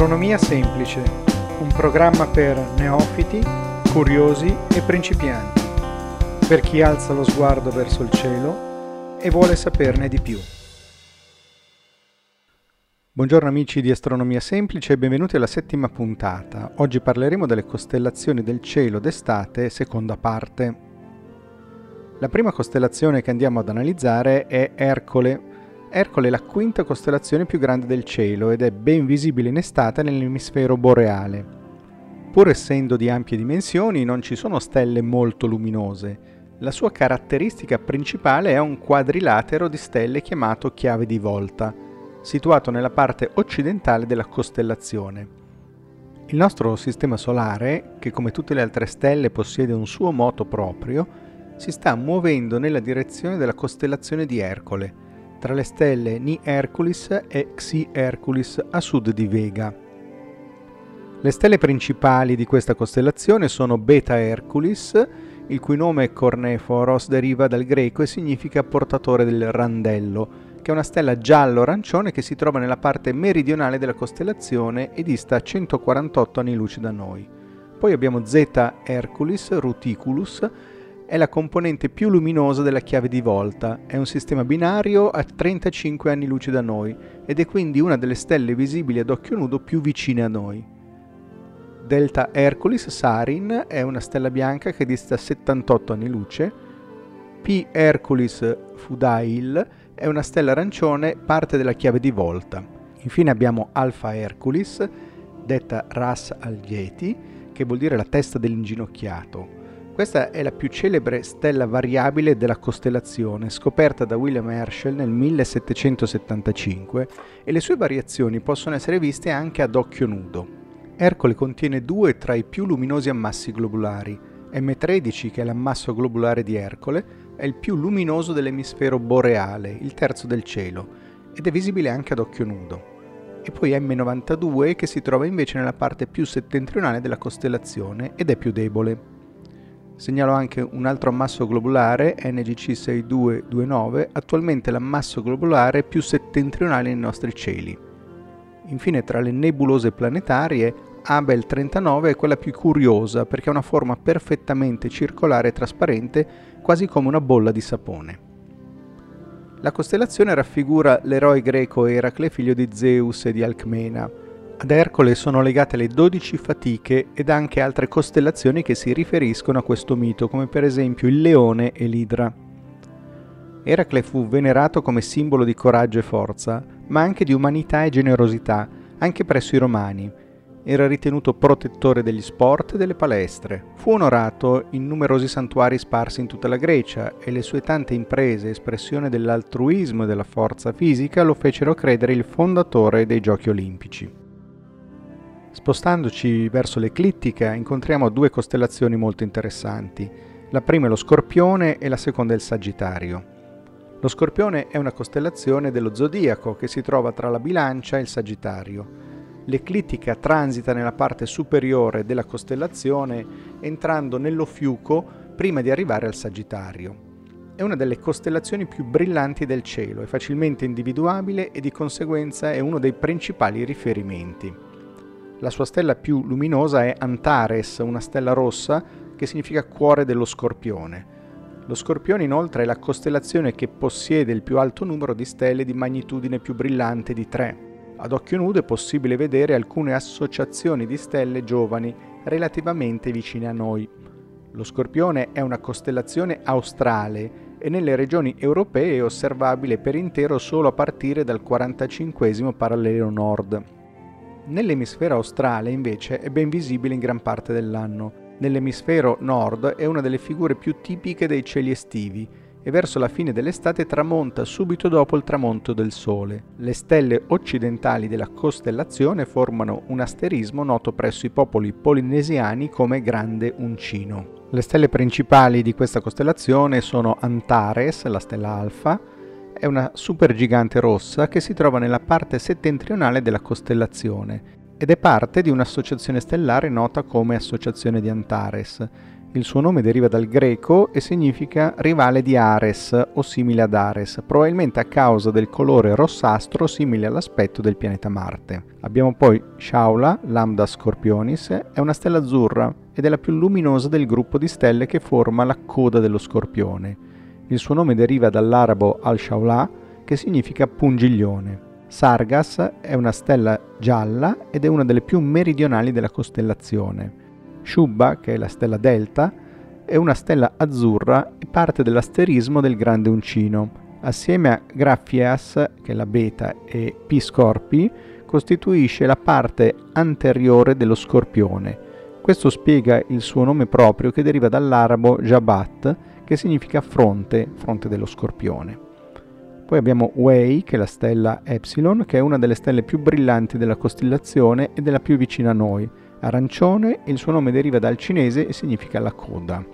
Astronomia semplice, un programma per neofiti, curiosi e principianti, per chi alza lo sguardo verso il cielo e vuole saperne di più. Buongiorno amici di Astronomia Semplice e benvenuti alla settima puntata. Oggi parleremo delle costellazioni del cielo d'estate, seconda parte. La prima costellazione che andiamo ad analizzare è Ercole, Ercole è la quinta costellazione più grande del cielo ed è ben visibile in estate nell'emisfero boreale. Pur essendo di ampie dimensioni, non ci sono stelle molto luminose. La sua caratteristica principale è un quadrilatero di stelle chiamato chiave di volta, situato nella parte occidentale della costellazione. Il nostro sistema solare, che come tutte le altre stelle possiede un suo moto proprio, si sta muovendo nella direzione della costellazione di Ercole, tra le stelle Ni Herculis e Xi Herculis a sud di Vega. Le stelle principali di questa costellazione sono Beta Herculis, il cui nome Corneforos deriva dal greco e significa portatore del randello, che è una stella giallo-arancione che si trova nella parte meridionale della costellazione e dista 148 anni luce da noi. Poi abbiamo Zeta Herculis Ruticulus, è la componente più luminosa della chiave di volta, è un sistema binario a 35 anni luce da noi ed è quindi una delle stelle visibili ad occhio nudo più vicine a noi. Delta Herculis Sarin è una stella bianca che dista 78 anni luce. P Herculis Fudail è una stella arancione, parte della chiave di volta. Infine abbiamo Alpha Herculis, detta Ras Algeti, che vuol dire la testa dell'inginocchiato. Questa è la più celebre stella variabile della costellazione, scoperta da William Herschel nel 1775 e le sue variazioni possono essere viste anche ad occhio nudo. Ercole contiene due tra i più luminosi ammassi globulari. M13, che è l'ammasso globulare di Ercole, è il più luminoso dell'emisfero boreale, il terzo del cielo, ed è visibile anche ad occhio nudo. E poi M92 che si trova invece nella parte più settentrionale della costellazione ed è più debole. Segnalo anche un altro ammasso globulare, NGC 6229, attualmente l'ammasso globulare più settentrionale nei nostri cieli. Infine tra le nebulose planetarie, Abel 39 è quella più curiosa perché ha una forma perfettamente circolare e trasparente, quasi come una bolla di sapone. La costellazione raffigura l'eroe greco Eracle, figlio di Zeus e di Alcmena, ad Ercole sono legate le dodici fatiche ed anche altre costellazioni che si riferiscono a questo mito, come per esempio il leone e l'idra. Eracle fu venerato come simbolo di coraggio e forza, ma anche di umanità e generosità, anche presso i romani. Era ritenuto protettore degli sport e delle palestre. Fu onorato in numerosi santuari sparsi in tutta la Grecia e le sue tante imprese, espressione dell'altruismo e della forza fisica, lo fecero credere il fondatore dei Giochi olimpici. Spostandoci verso l'eclittica incontriamo due costellazioni molto interessanti. La prima è lo Scorpione e la seconda è il Sagittario. Lo Scorpione è una costellazione dello zodiaco che si trova tra la Bilancia e il Sagittario. L'eclittica transita nella parte superiore della costellazione entrando nello fiuco prima di arrivare al Sagittario. È una delle costellazioni più brillanti del cielo, è facilmente individuabile e di conseguenza è uno dei principali riferimenti. La sua stella più luminosa è Antares, una stella rossa che significa cuore dello scorpione. Lo scorpione inoltre è la costellazione che possiede il più alto numero di stelle di magnitudine più brillante di 3. Ad occhio nudo è possibile vedere alcune associazioni di stelle giovani relativamente vicine a noi. Lo scorpione è una costellazione australe e nelle regioni europee è osservabile per intero solo a partire dal 45 parallelo nord. Nell'emisfero australe invece è ben visibile in gran parte dell'anno. Nell'emisfero nord è una delle figure più tipiche dei cieli estivi e verso la fine dell'estate tramonta subito dopo il tramonto del Sole. Le stelle occidentali della costellazione formano un asterismo noto presso i popoli polinesiani come Grande Uncino. Le stelle principali di questa costellazione sono Antares, la stella Alfa, è una supergigante rossa che si trova nella parte settentrionale della costellazione ed è parte di un'associazione stellare nota come Associazione di Antares. Il suo nome deriva dal greco e significa rivale di Ares o simile ad Ares, probabilmente a causa del colore rossastro simile all'aspetto del pianeta Marte. Abbiamo poi Shaula, Lambda Scorpionis, è una stella azzurra ed è la più luminosa del gruppo di stelle che forma la coda dello Scorpione. Il suo nome deriva dall'arabo al-Shaula, che significa pungiglione. Sargas è una stella gialla ed è una delle più meridionali della costellazione. Shubba, che è la stella Delta, è una stella azzurra e parte dell'asterismo del Grande Uncino. Assieme a Graphias, che è la Beta, e P Scorpi, costituisce la parte anteriore dello Scorpione. Questo spiega il suo nome proprio che deriva dall'arabo Jabat, che significa fronte, fronte dello Scorpione. Poi abbiamo Wei, che è la stella Epsilon, che è una delle stelle più brillanti della costellazione ed è la più vicina a noi arancione il suo nome deriva dal cinese e significa la coda.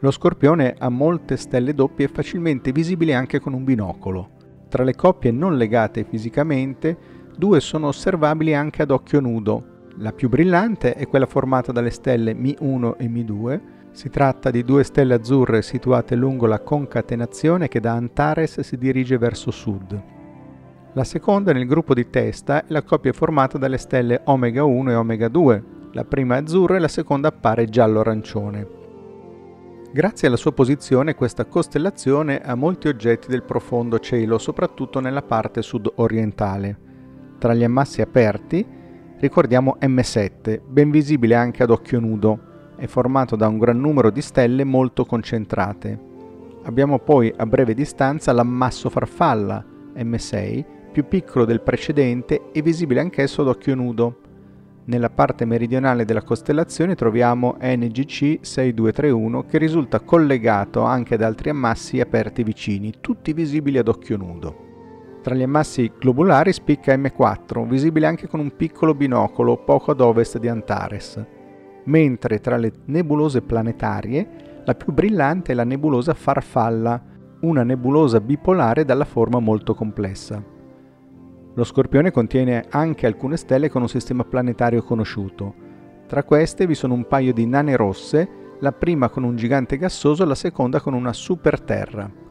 Lo scorpione ha molte stelle doppie facilmente visibili anche con un binocolo. Tra le coppie non legate fisicamente, due sono osservabili anche ad occhio nudo. La più brillante è quella formata dalle stelle Mi1 e Mi2. Si tratta di due stelle azzurre situate lungo la concatenazione che da Antares si dirige verso sud. La seconda nel gruppo di testa è la coppia formata dalle stelle Omega 1 e Omega 2. La prima è azzurra e la seconda appare giallo-arancione. Grazie alla sua posizione questa costellazione ha molti oggetti del profondo cielo, soprattutto nella parte sud-orientale. Tra gli ammassi aperti ricordiamo M7, ben visibile anche ad occhio nudo, è formato da un gran numero di stelle molto concentrate. Abbiamo poi a breve distanza l'ammasso farfalla, M6, più piccolo del precedente e visibile anch'esso ad occhio nudo. Nella parte meridionale della costellazione troviamo NGC 6231 che risulta collegato anche ad altri ammassi aperti vicini, tutti visibili ad occhio nudo. Tra gli ammassi globulari spicca M4, visibile anche con un piccolo binocolo poco ad ovest di Antares, mentre tra le nebulose planetarie la più brillante è la nebulosa Farfalla, una nebulosa bipolare dalla forma molto complessa. Lo Scorpione contiene anche alcune stelle con un sistema planetario conosciuto. Tra queste vi sono un paio di nane rosse, la prima con un gigante gassoso e la seconda con una superterra.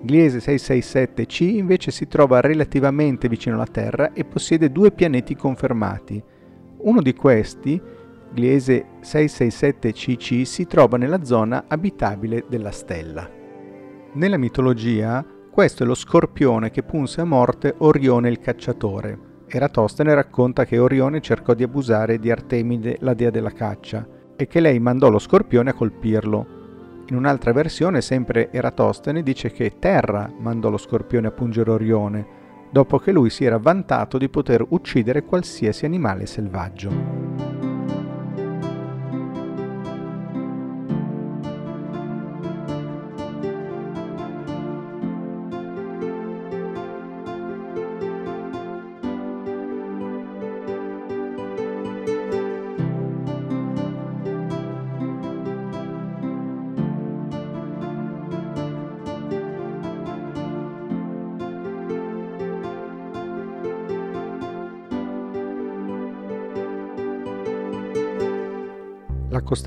Gliese 667c invece si trova relativamente vicino alla Terra e possiede due pianeti confermati. Uno di questi, Gliese 667cc, si trova nella zona abitabile della stella. Nella mitologia, questo è lo scorpione che punse a morte Orione il cacciatore. Eratostene racconta che Orione cercò di abusare di Artemide, la dea della caccia, e che lei mandò lo scorpione a colpirlo. In un'altra versione, sempre Eratostene dice che Terra mandò lo scorpione a pungere Orione, dopo che lui si era vantato di poter uccidere qualsiasi animale selvaggio.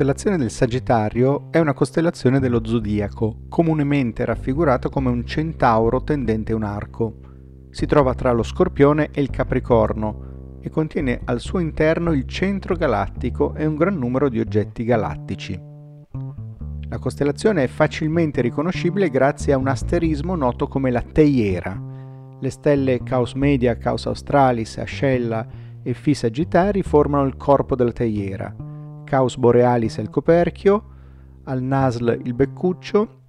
Costellazione del Sagittario è una costellazione dello zodiaco, comunemente raffigurato come un centauro tendente un arco. Si trova tra lo Scorpione e il Capricorno e contiene al suo interno il centro galattico e un gran numero di oggetti galattici. La costellazione è facilmente riconoscibile grazie a un asterismo noto come la Teiera. Le stelle Caos Media, Caos Australis, Ascella e Phi Sagittari formano il corpo della Teiera Caus borealis è il coperchio, al Nasl il beccuccio,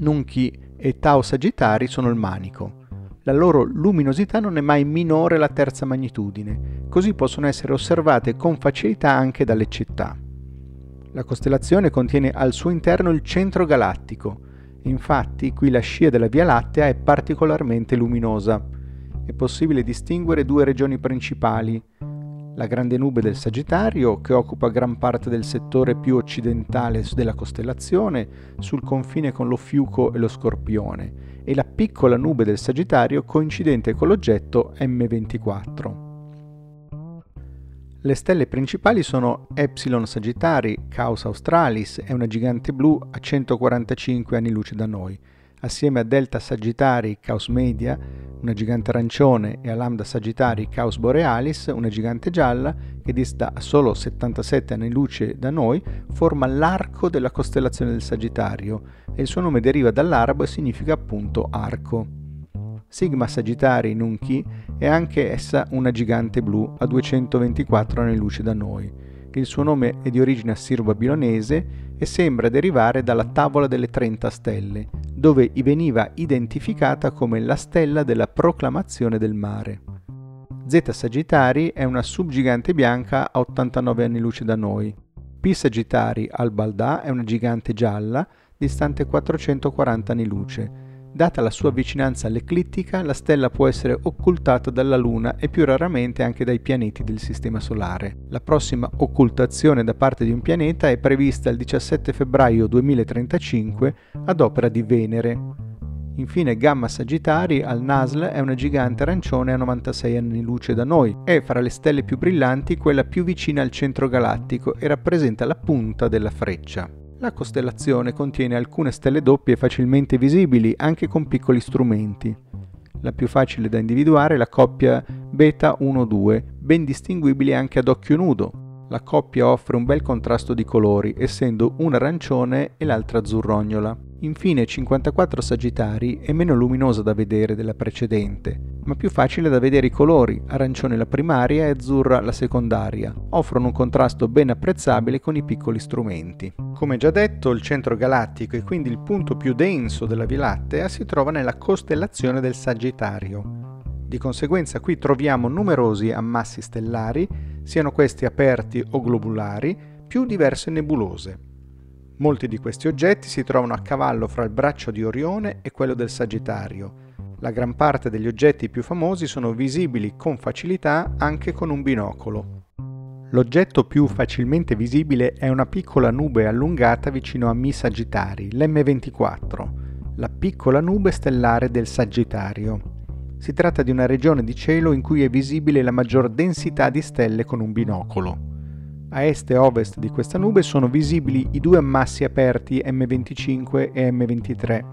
Nunchi e Tau Sagittari sono il manico. La loro luminosità non è mai minore alla terza magnitudine, così possono essere osservate con facilità anche dalle città. La costellazione contiene al suo interno il centro galattico, infatti qui la scia della Via Lattea è particolarmente luminosa. È possibile distinguere due regioni principali, la grande nube del Sagittario, che occupa gran parte del settore più occidentale della costellazione, sul confine con lo Fiuco e lo Scorpione, e la piccola nube del Sagittario coincidente con l'oggetto M24. Le stelle principali sono Epsilon Sagittari, Caus Australis, è una gigante blu a 145 anni luce da noi, assieme a Delta Sagittari, Caus Media, una gigante arancione, e a Lambda Sagittari, Caus Borealis, una gigante gialla, che dista a solo 77 anni luce da noi, forma l'arco della costellazione del Sagittario e il suo nome deriva dall'arabo e significa appunto arco. Sigma Sagittari Nunchi è anche essa una gigante blu a 224 anni luce da noi. Il suo nome è di origine assiro-babilonese e sembra derivare dalla tavola delle 30 stelle, dove veniva identificata come la stella della proclamazione del mare. Z Sagittari è una subgigante bianca a 89 anni luce da noi. P Sagittari al Baldà è una gigante gialla distante 440 anni luce Data la sua vicinanza all'eclittica, la stella può essere occultata dalla Luna e più raramente anche dai pianeti del Sistema Solare. La prossima occultazione da parte di un pianeta è prevista il 17 febbraio 2035 ad opera di Venere. Infine Gamma Sagittari al Nasl è una gigante arancione a 96 anni luce da noi, è fra le stelle più brillanti quella più vicina al centro galattico e rappresenta la punta della freccia. La costellazione contiene alcune stelle doppie facilmente visibili anche con piccoli strumenti. La più facile da individuare è la coppia Beta 1-2, ben distinguibili anche ad occhio nudo. La coppia offre un bel contrasto di colori, essendo una arancione e l'altra azzurrognola. Infine 54 Sagittari è meno luminosa da vedere della precedente, ma più facile da vedere i colori, arancione la primaria e azzurra la secondaria. Offrono un contrasto ben apprezzabile con i piccoli strumenti. Come già detto, il centro galattico e quindi il punto più denso della Via Lattea si trova nella costellazione del Sagittario. Di conseguenza qui troviamo numerosi ammassi stellari, siano questi aperti o globulari, più diverse nebulose. Molti di questi oggetti si trovano a cavallo fra il braccio di Orione e quello del Sagittario. La gran parte degli oggetti più famosi sono visibili con facilità anche con un binocolo. L'oggetto più facilmente visibile è una piccola nube allungata vicino a Mi Sagittari, l'M24, la piccola nube stellare del Sagittario. Si tratta di una regione di cielo in cui è visibile la maggior densità di stelle con un binocolo. A est e ovest di questa nube sono visibili i due ammassi aperti M25 e M23.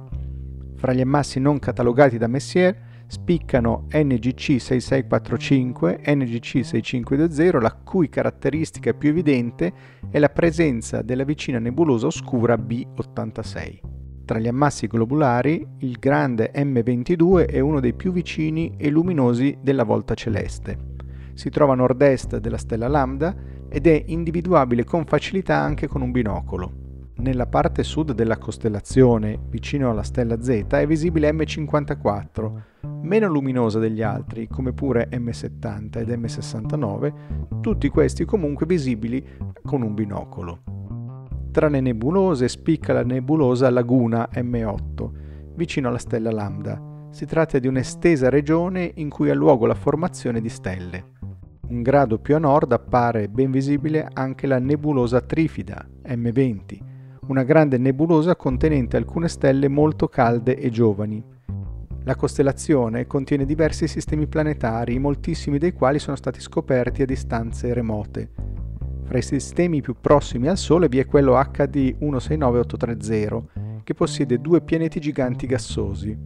Fra gli ammassi non catalogati da Messier spiccano NGC 6645 e NGC 6520, la cui caratteristica più evidente è la presenza della vicina nebulosa oscura B86. Tra gli ammassi globulari, il grande M22 è uno dei più vicini e luminosi della volta celeste. Si trova a nord-est della stella Lambda ed è individuabile con facilità anche con un binocolo. Nella parte sud della costellazione, vicino alla stella Z, è visibile M54, meno luminosa degli altri, come pure M70 ed M69, tutti questi comunque visibili con un binocolo. Tra le nebulose spicca la nebulosa Laguna M8, vicino alla stella Lambda. Si tratta di un'estesa regione in cui ha luogo la formazione di stelle. Un grado più a nord appare ben visibile anche la nebulosa Trifida, M20, una grande nebulosa contenente alcune stelle molto calde e giovani. La costellazione contiene diversi sistemi planetari, moltissimi dei quali sono stati scoperti a distanze remote. Fra i sistemi più prossimi al Sole vi è quello HD 169830, che possiede due pianeti giganti gassosi,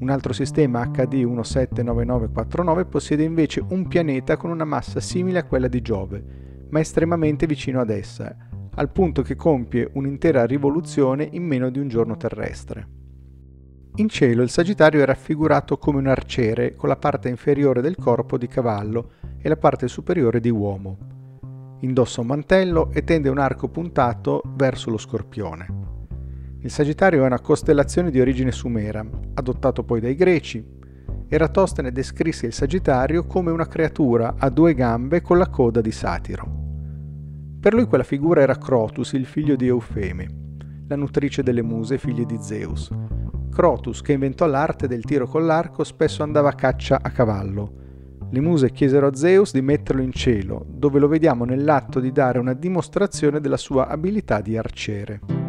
un altro sistema HD 179949 possiede invece un pianeta con una massa simile a quella di Giove, ma estremamente vicino ad essa, al punto che compie un'intera rivoluzione in meno di un giorno terrestre. In cielo il Sagittario è raffigurato come un arciere con la parte inferiore del corpo di cavallo e la parte superiore di uomo. Indossa un mantello e tende un arco puntato verso lo scorpione. Il Sagittario è una costellazione di origine sumera, adottato poi dai greci. Eratostene descrisse il Sagittario come una creatura a due gambe con la coda di satiro. Per lui quella figura era Crotus, il figlio di Eufeme, la nutrice delle muse, figlie di Zeus. Crotus, che inventò l'arte del tiro con l'arco, spesso andava a caccia a cavallo. Le muse chiesero a Zeus di metterlo in cielo, dove lo vediamo nell'atto di dare una dimostrazione della sua abilità di arciere.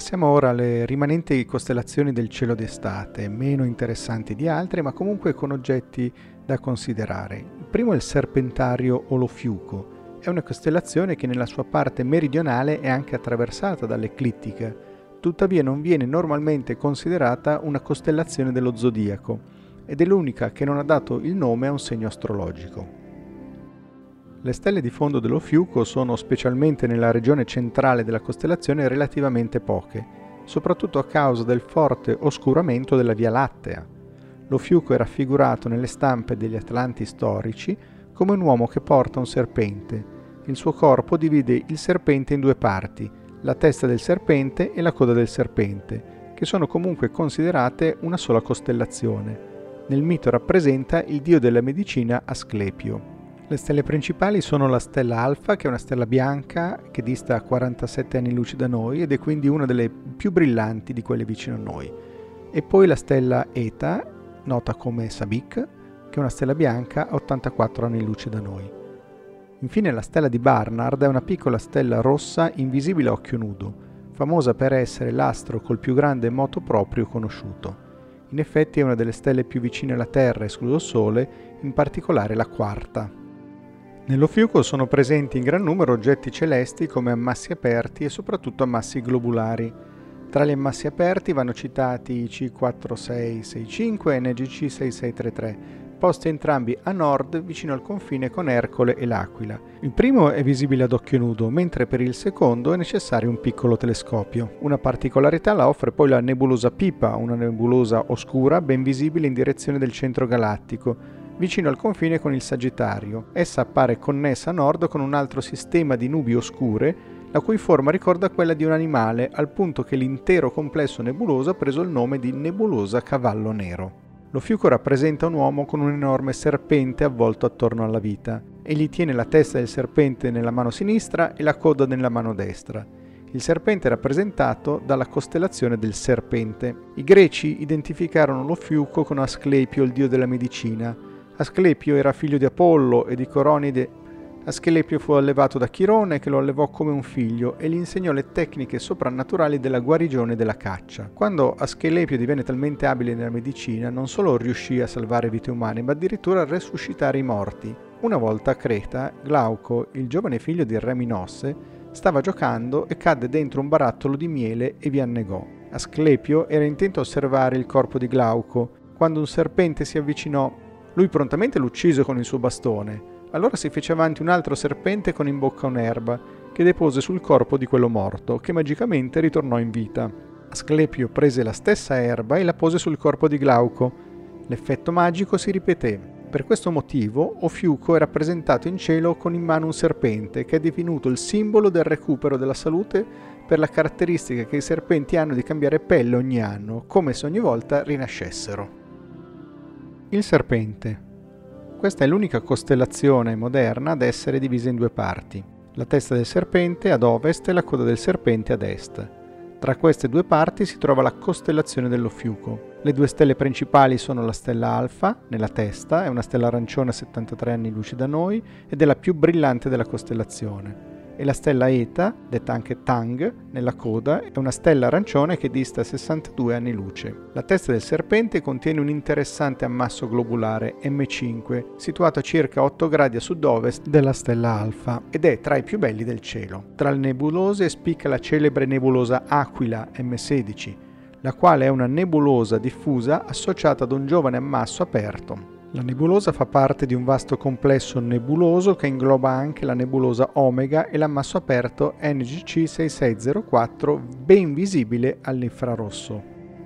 Passiamo ora alle rimanenti costellazioni del cielo d'estate, meno interessanti di altre, ma comunque con oggetti da considerare. Il primo è il Serpentario Olofiuco. È una costellazione che nella sua parte meridionale è anche attraversata dall'eclittica, tuttavia non viene normalmente considerata una costellazione dello zodiaco ed è l'unica che non ha dato il nome a un segno astrologico. Le stelle di fondo dello Fiuco sono, specialmente nella regione centrale della costellazione, relativamente poche, soprattutto a causa del forte oscuramento della Via Lattea. Lo Fiuco è raffigurato nelle stampe degli Atlanti storici come un uomo che porta un serpente. Il suo corpo divide il serpente in due parti, la testa del serpente e la coda del serpente, che sono comunque considerate una sola costellazione. Nel mito rappresenta il dio della medicina Asclepio. Le stelle principali sono la stella Alfa, che è una stella bianca che dista 47 anni luce da noi ed è quindi una delle più brillanti di quelle vicino a noi. E poi la stella Eta, nota come Sabik, che è una stella bianca a 84 anni luce da noi. Infine la stella di Barnard è una piccola stella rossa invisibile a occhio nudo, famosa per essere l'astro col più grande moto proprio conosciuto. In effetti è una delle stelle più vicine alla Terra, escluso il Sole, in particolare la quarta. Nello fiuco sono presenti in gran numero oggetti celesti come ammassi aperti e soprattutto ammassi globulari. Tra gli ammassi aperti vanno citati C4665 e NGC 6633, posti entrambi a nord vicino al confine con Ercole e l'Aquila. Il primo è visibile ad occhio nudo, mentre per il secondo è necessario un piccolo telescopio. Una particolarità la offre poi la nebulosa Pipa, una nebulosa oscura ben visibile in direzione del centro galattico, vicino al confine con il Sagittario. Essa appare connessa a nord con un altro sistema di nubi oscure, la cui forma ricorda quella di un animale, al punto che l'intero complesso nebuloso ha preso il nome di nebulosa cavallo nero. Lo fiuco rappresenta un uomo con un enorme serpente avvolto attorno alla vita. Egli tiene la testa del serpente nella mano sinistra e la coda nella mano destra. Il serpente è rappresentato dalla costellazione del serpente. I greci identificarono lo fiuco con Asclepio, il dio della medicina, Asclepio era figlio di Apollo e di Coronide. Asclepio fu allevato da Chirone che lo allevò come un figlio e gli insegnò le tecniche soprannaturali della guarigione e della caccia. Quando Asclepio divenne talmente abile nella medicina, non solo riuscì a salvare vite umane, ma addirittura a resuscitare i morti. Una volta a Creta, Glauco, il giovane figlio di re Minosse, stava giocando e cadde dentro un barattolo di miele e vi annegò. Asclepio era intento a osservare il corpo di Glauco, quando un serpente si avvicinò lui prontamente l'uccise con il suo bastone. Allora si fece avanti un altro serpente con in bocca un'erba, che depose sul corpo di quello morto, che magicamente ritornò in vita. Asclepio prese la stessa erba e la pose sul corpo di Glauco. L'effetto magico si ripeté. Per questo motivo Ofiuco è rappresentato in cielo con in mano un serpente, che è divenuto il simbolo del recupero della salute per la caratteristica che i serpenti hanno di cambiare pelle ogni anno, come se ogni volta rinascessero. Il serpente. Questa è l'unica costellazione moderna ad essere divisa in due parti, la testa del serpente ad ovest e la coda del serpente ad est. Tra queste due parti si trova la costellazione dello Fiuco. Le due stelle principali sono la stella Alfa, nella testa, è una stella arancione a 73 anni luce da noi ed è la più brillante della costellazione e la stella Eta, detta anche Tang, nella coda, è una stella arancione che dista 62 anni luce. La testa del serpente contiene un interessante ammasso globulare M5, situato a circa 8 gradi a sud-ovest della stella Alfa, ed è tra i più belli del cielo. Tra le nebulose spicca la celebre nebulosa Aquila M16, la quale è una nebulosa diffusa associata ad un giovane ammasso aperto. La nebulosa fa parte di un vasto complesso nebuloso che ingloba anche la nebulosa Omega e l'ammasso aperto NGC 6604 ben visibile all'infrarosso.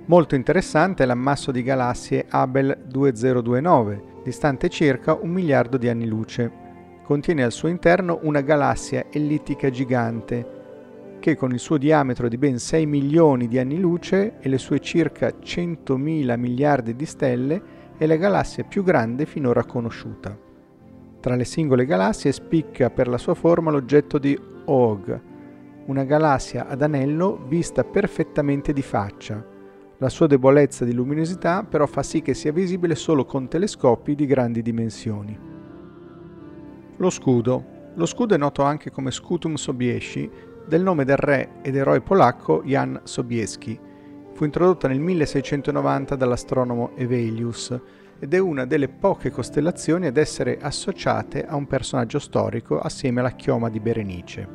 Molto interessante è l'ammasso di galassie Abel 2029, distante circa un miliardo di anni luce. Contiene al suo interno una galassia ellittica gigante che con il suo diametro di ben 6 milioni di anni luce e le sue circa 100.000 miliardi di stelle è la galassia più grande finora conosciuta. Tra le singole galassie spicca per la sua forma l'oggetto di Oog, una galassia ad anello vista perfettamente di faccia. La sua debolezza di luminosità però fa sì che sia visibile solo con telescopi di grandi dimensioni. Lo scudo. Lo scudo è noto anche come Scutum Sobieski del nome del re ed eroe polacco Jan Sobieski. Fu introdotta nel 1690 dall'astronomo Evelius ed è una delle poche costellazioni ad essere associate a un personaggio storico assieme alla chioma di Berenice.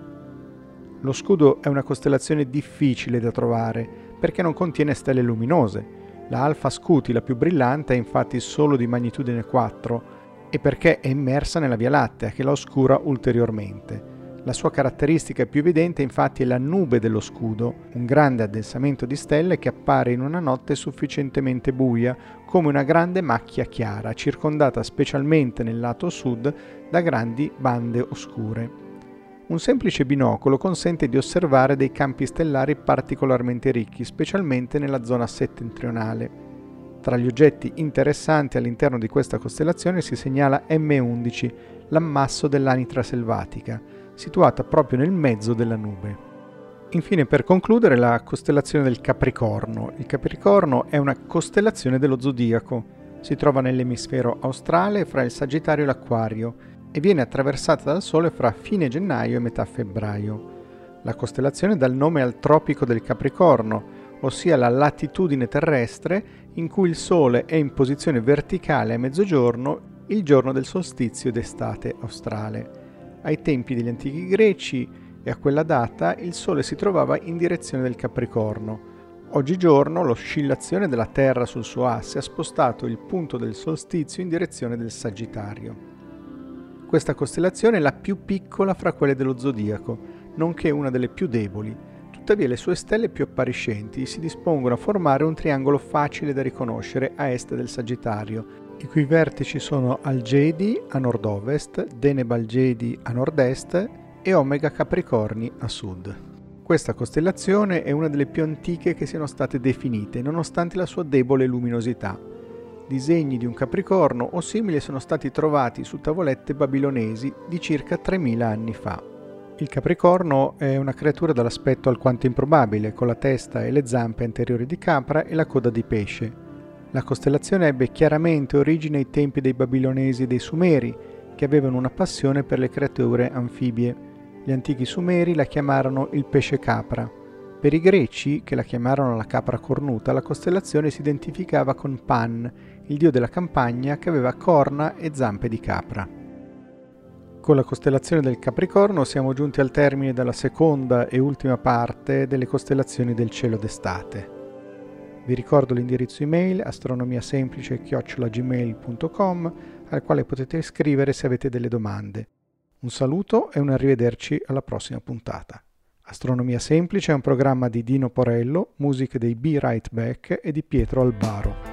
Lo scudo è una costellazione difficile da trovare perché non contiene stelle luminose. La Alpha Scuti, la più brillante, è infatti solo di magnitudine 4 e perché è immersa nella Via Lattea che la oscura ulteriormente. La sua caratteristica più evidente infatti è la nube dello scudo, un grande addensamento di stelle che appare in una notte sufficientemente buia come una grande macchia chiara, circondata specialmente nel lato sud da grandi bande oscure. Un semplice binocolo consente di osservare dei campi stellari particolarmente ricchi, specialmente nella zona settentrionale. Tra gli oggetti interessanti all'interno di questa costellazione si segnala M11, l'ammasso dell'anitra selvatica, situata proprio nel mezzo della nube. Infine, per concludere, la costellazione del Capricorno. Il Capricorno è una costellazione dello zodiaco. Si trova nell'emisfero australe fra il Sagittario e l'Aquario e viene attraversata dal Sole fra fine gennaio e metà febbraio. La costellazione dà il nome al tropico del Capricorno, ossia la latitudine terrestre in cui il Sole è in posizione verticale a mezzogiorno il giorno del solstizio d'estate australe. Ai tempi degli antichi greci e a quella data il Sole si trovava in direzione del Capricorno. Oggigiorno l'oscillazione della Terra sul suo asse ha spostato il punto del solstizio in direzione del Sagittario. Questa costellazione è la più piccola fra quelle dello zodiaco, nonché una delle più deboli. Tuttavia le sue stelle più appariscenti si dispongono a formare un triangolo facile da riconoscere a est del Sagittario, i cui vertici sono Algedi a nord-ovest, Deneb-Algedi a nord-est e Omega Capricorni a sud. Questa costellazione è una delle più antiche che siano state definite, nonostante la sua debole luminosità. Disegni di un capricorno o simili sono stati trovati su tavolette babilonesi di circa 3000 anni fa. Il capricorno è una creatura dall'aspetto alquanto improbabile, con la testa e le zampe anteriori di capra e la coda di pesce. La costellazione ebbe chiaramente origine ai tempi dei babilonesi e dei sumeri, che avevano una passione per le creature anfibie. Gli antichi sumeri la chiamarono il pesce capra. Per i greci, che la chiamarono la capra cornuta, la costellazione si identificava con Pan, il dio della campagna che aveva corna e zampe di capra. Con la costellazione del Capricorno siamo giunti al termine della seconda e ultima parte delle costellazioni del cielo d'estate. Vi ricordo l'indirizzo email astronomiasemplice-gmail.com al quale potete scrivere se avete delle domande. Un saluto e un arrivederci alla prossima puntata. Astronomia Semplice è un programma di Dino Porello, musiche dei Be Right Back e di Pietro Albaro.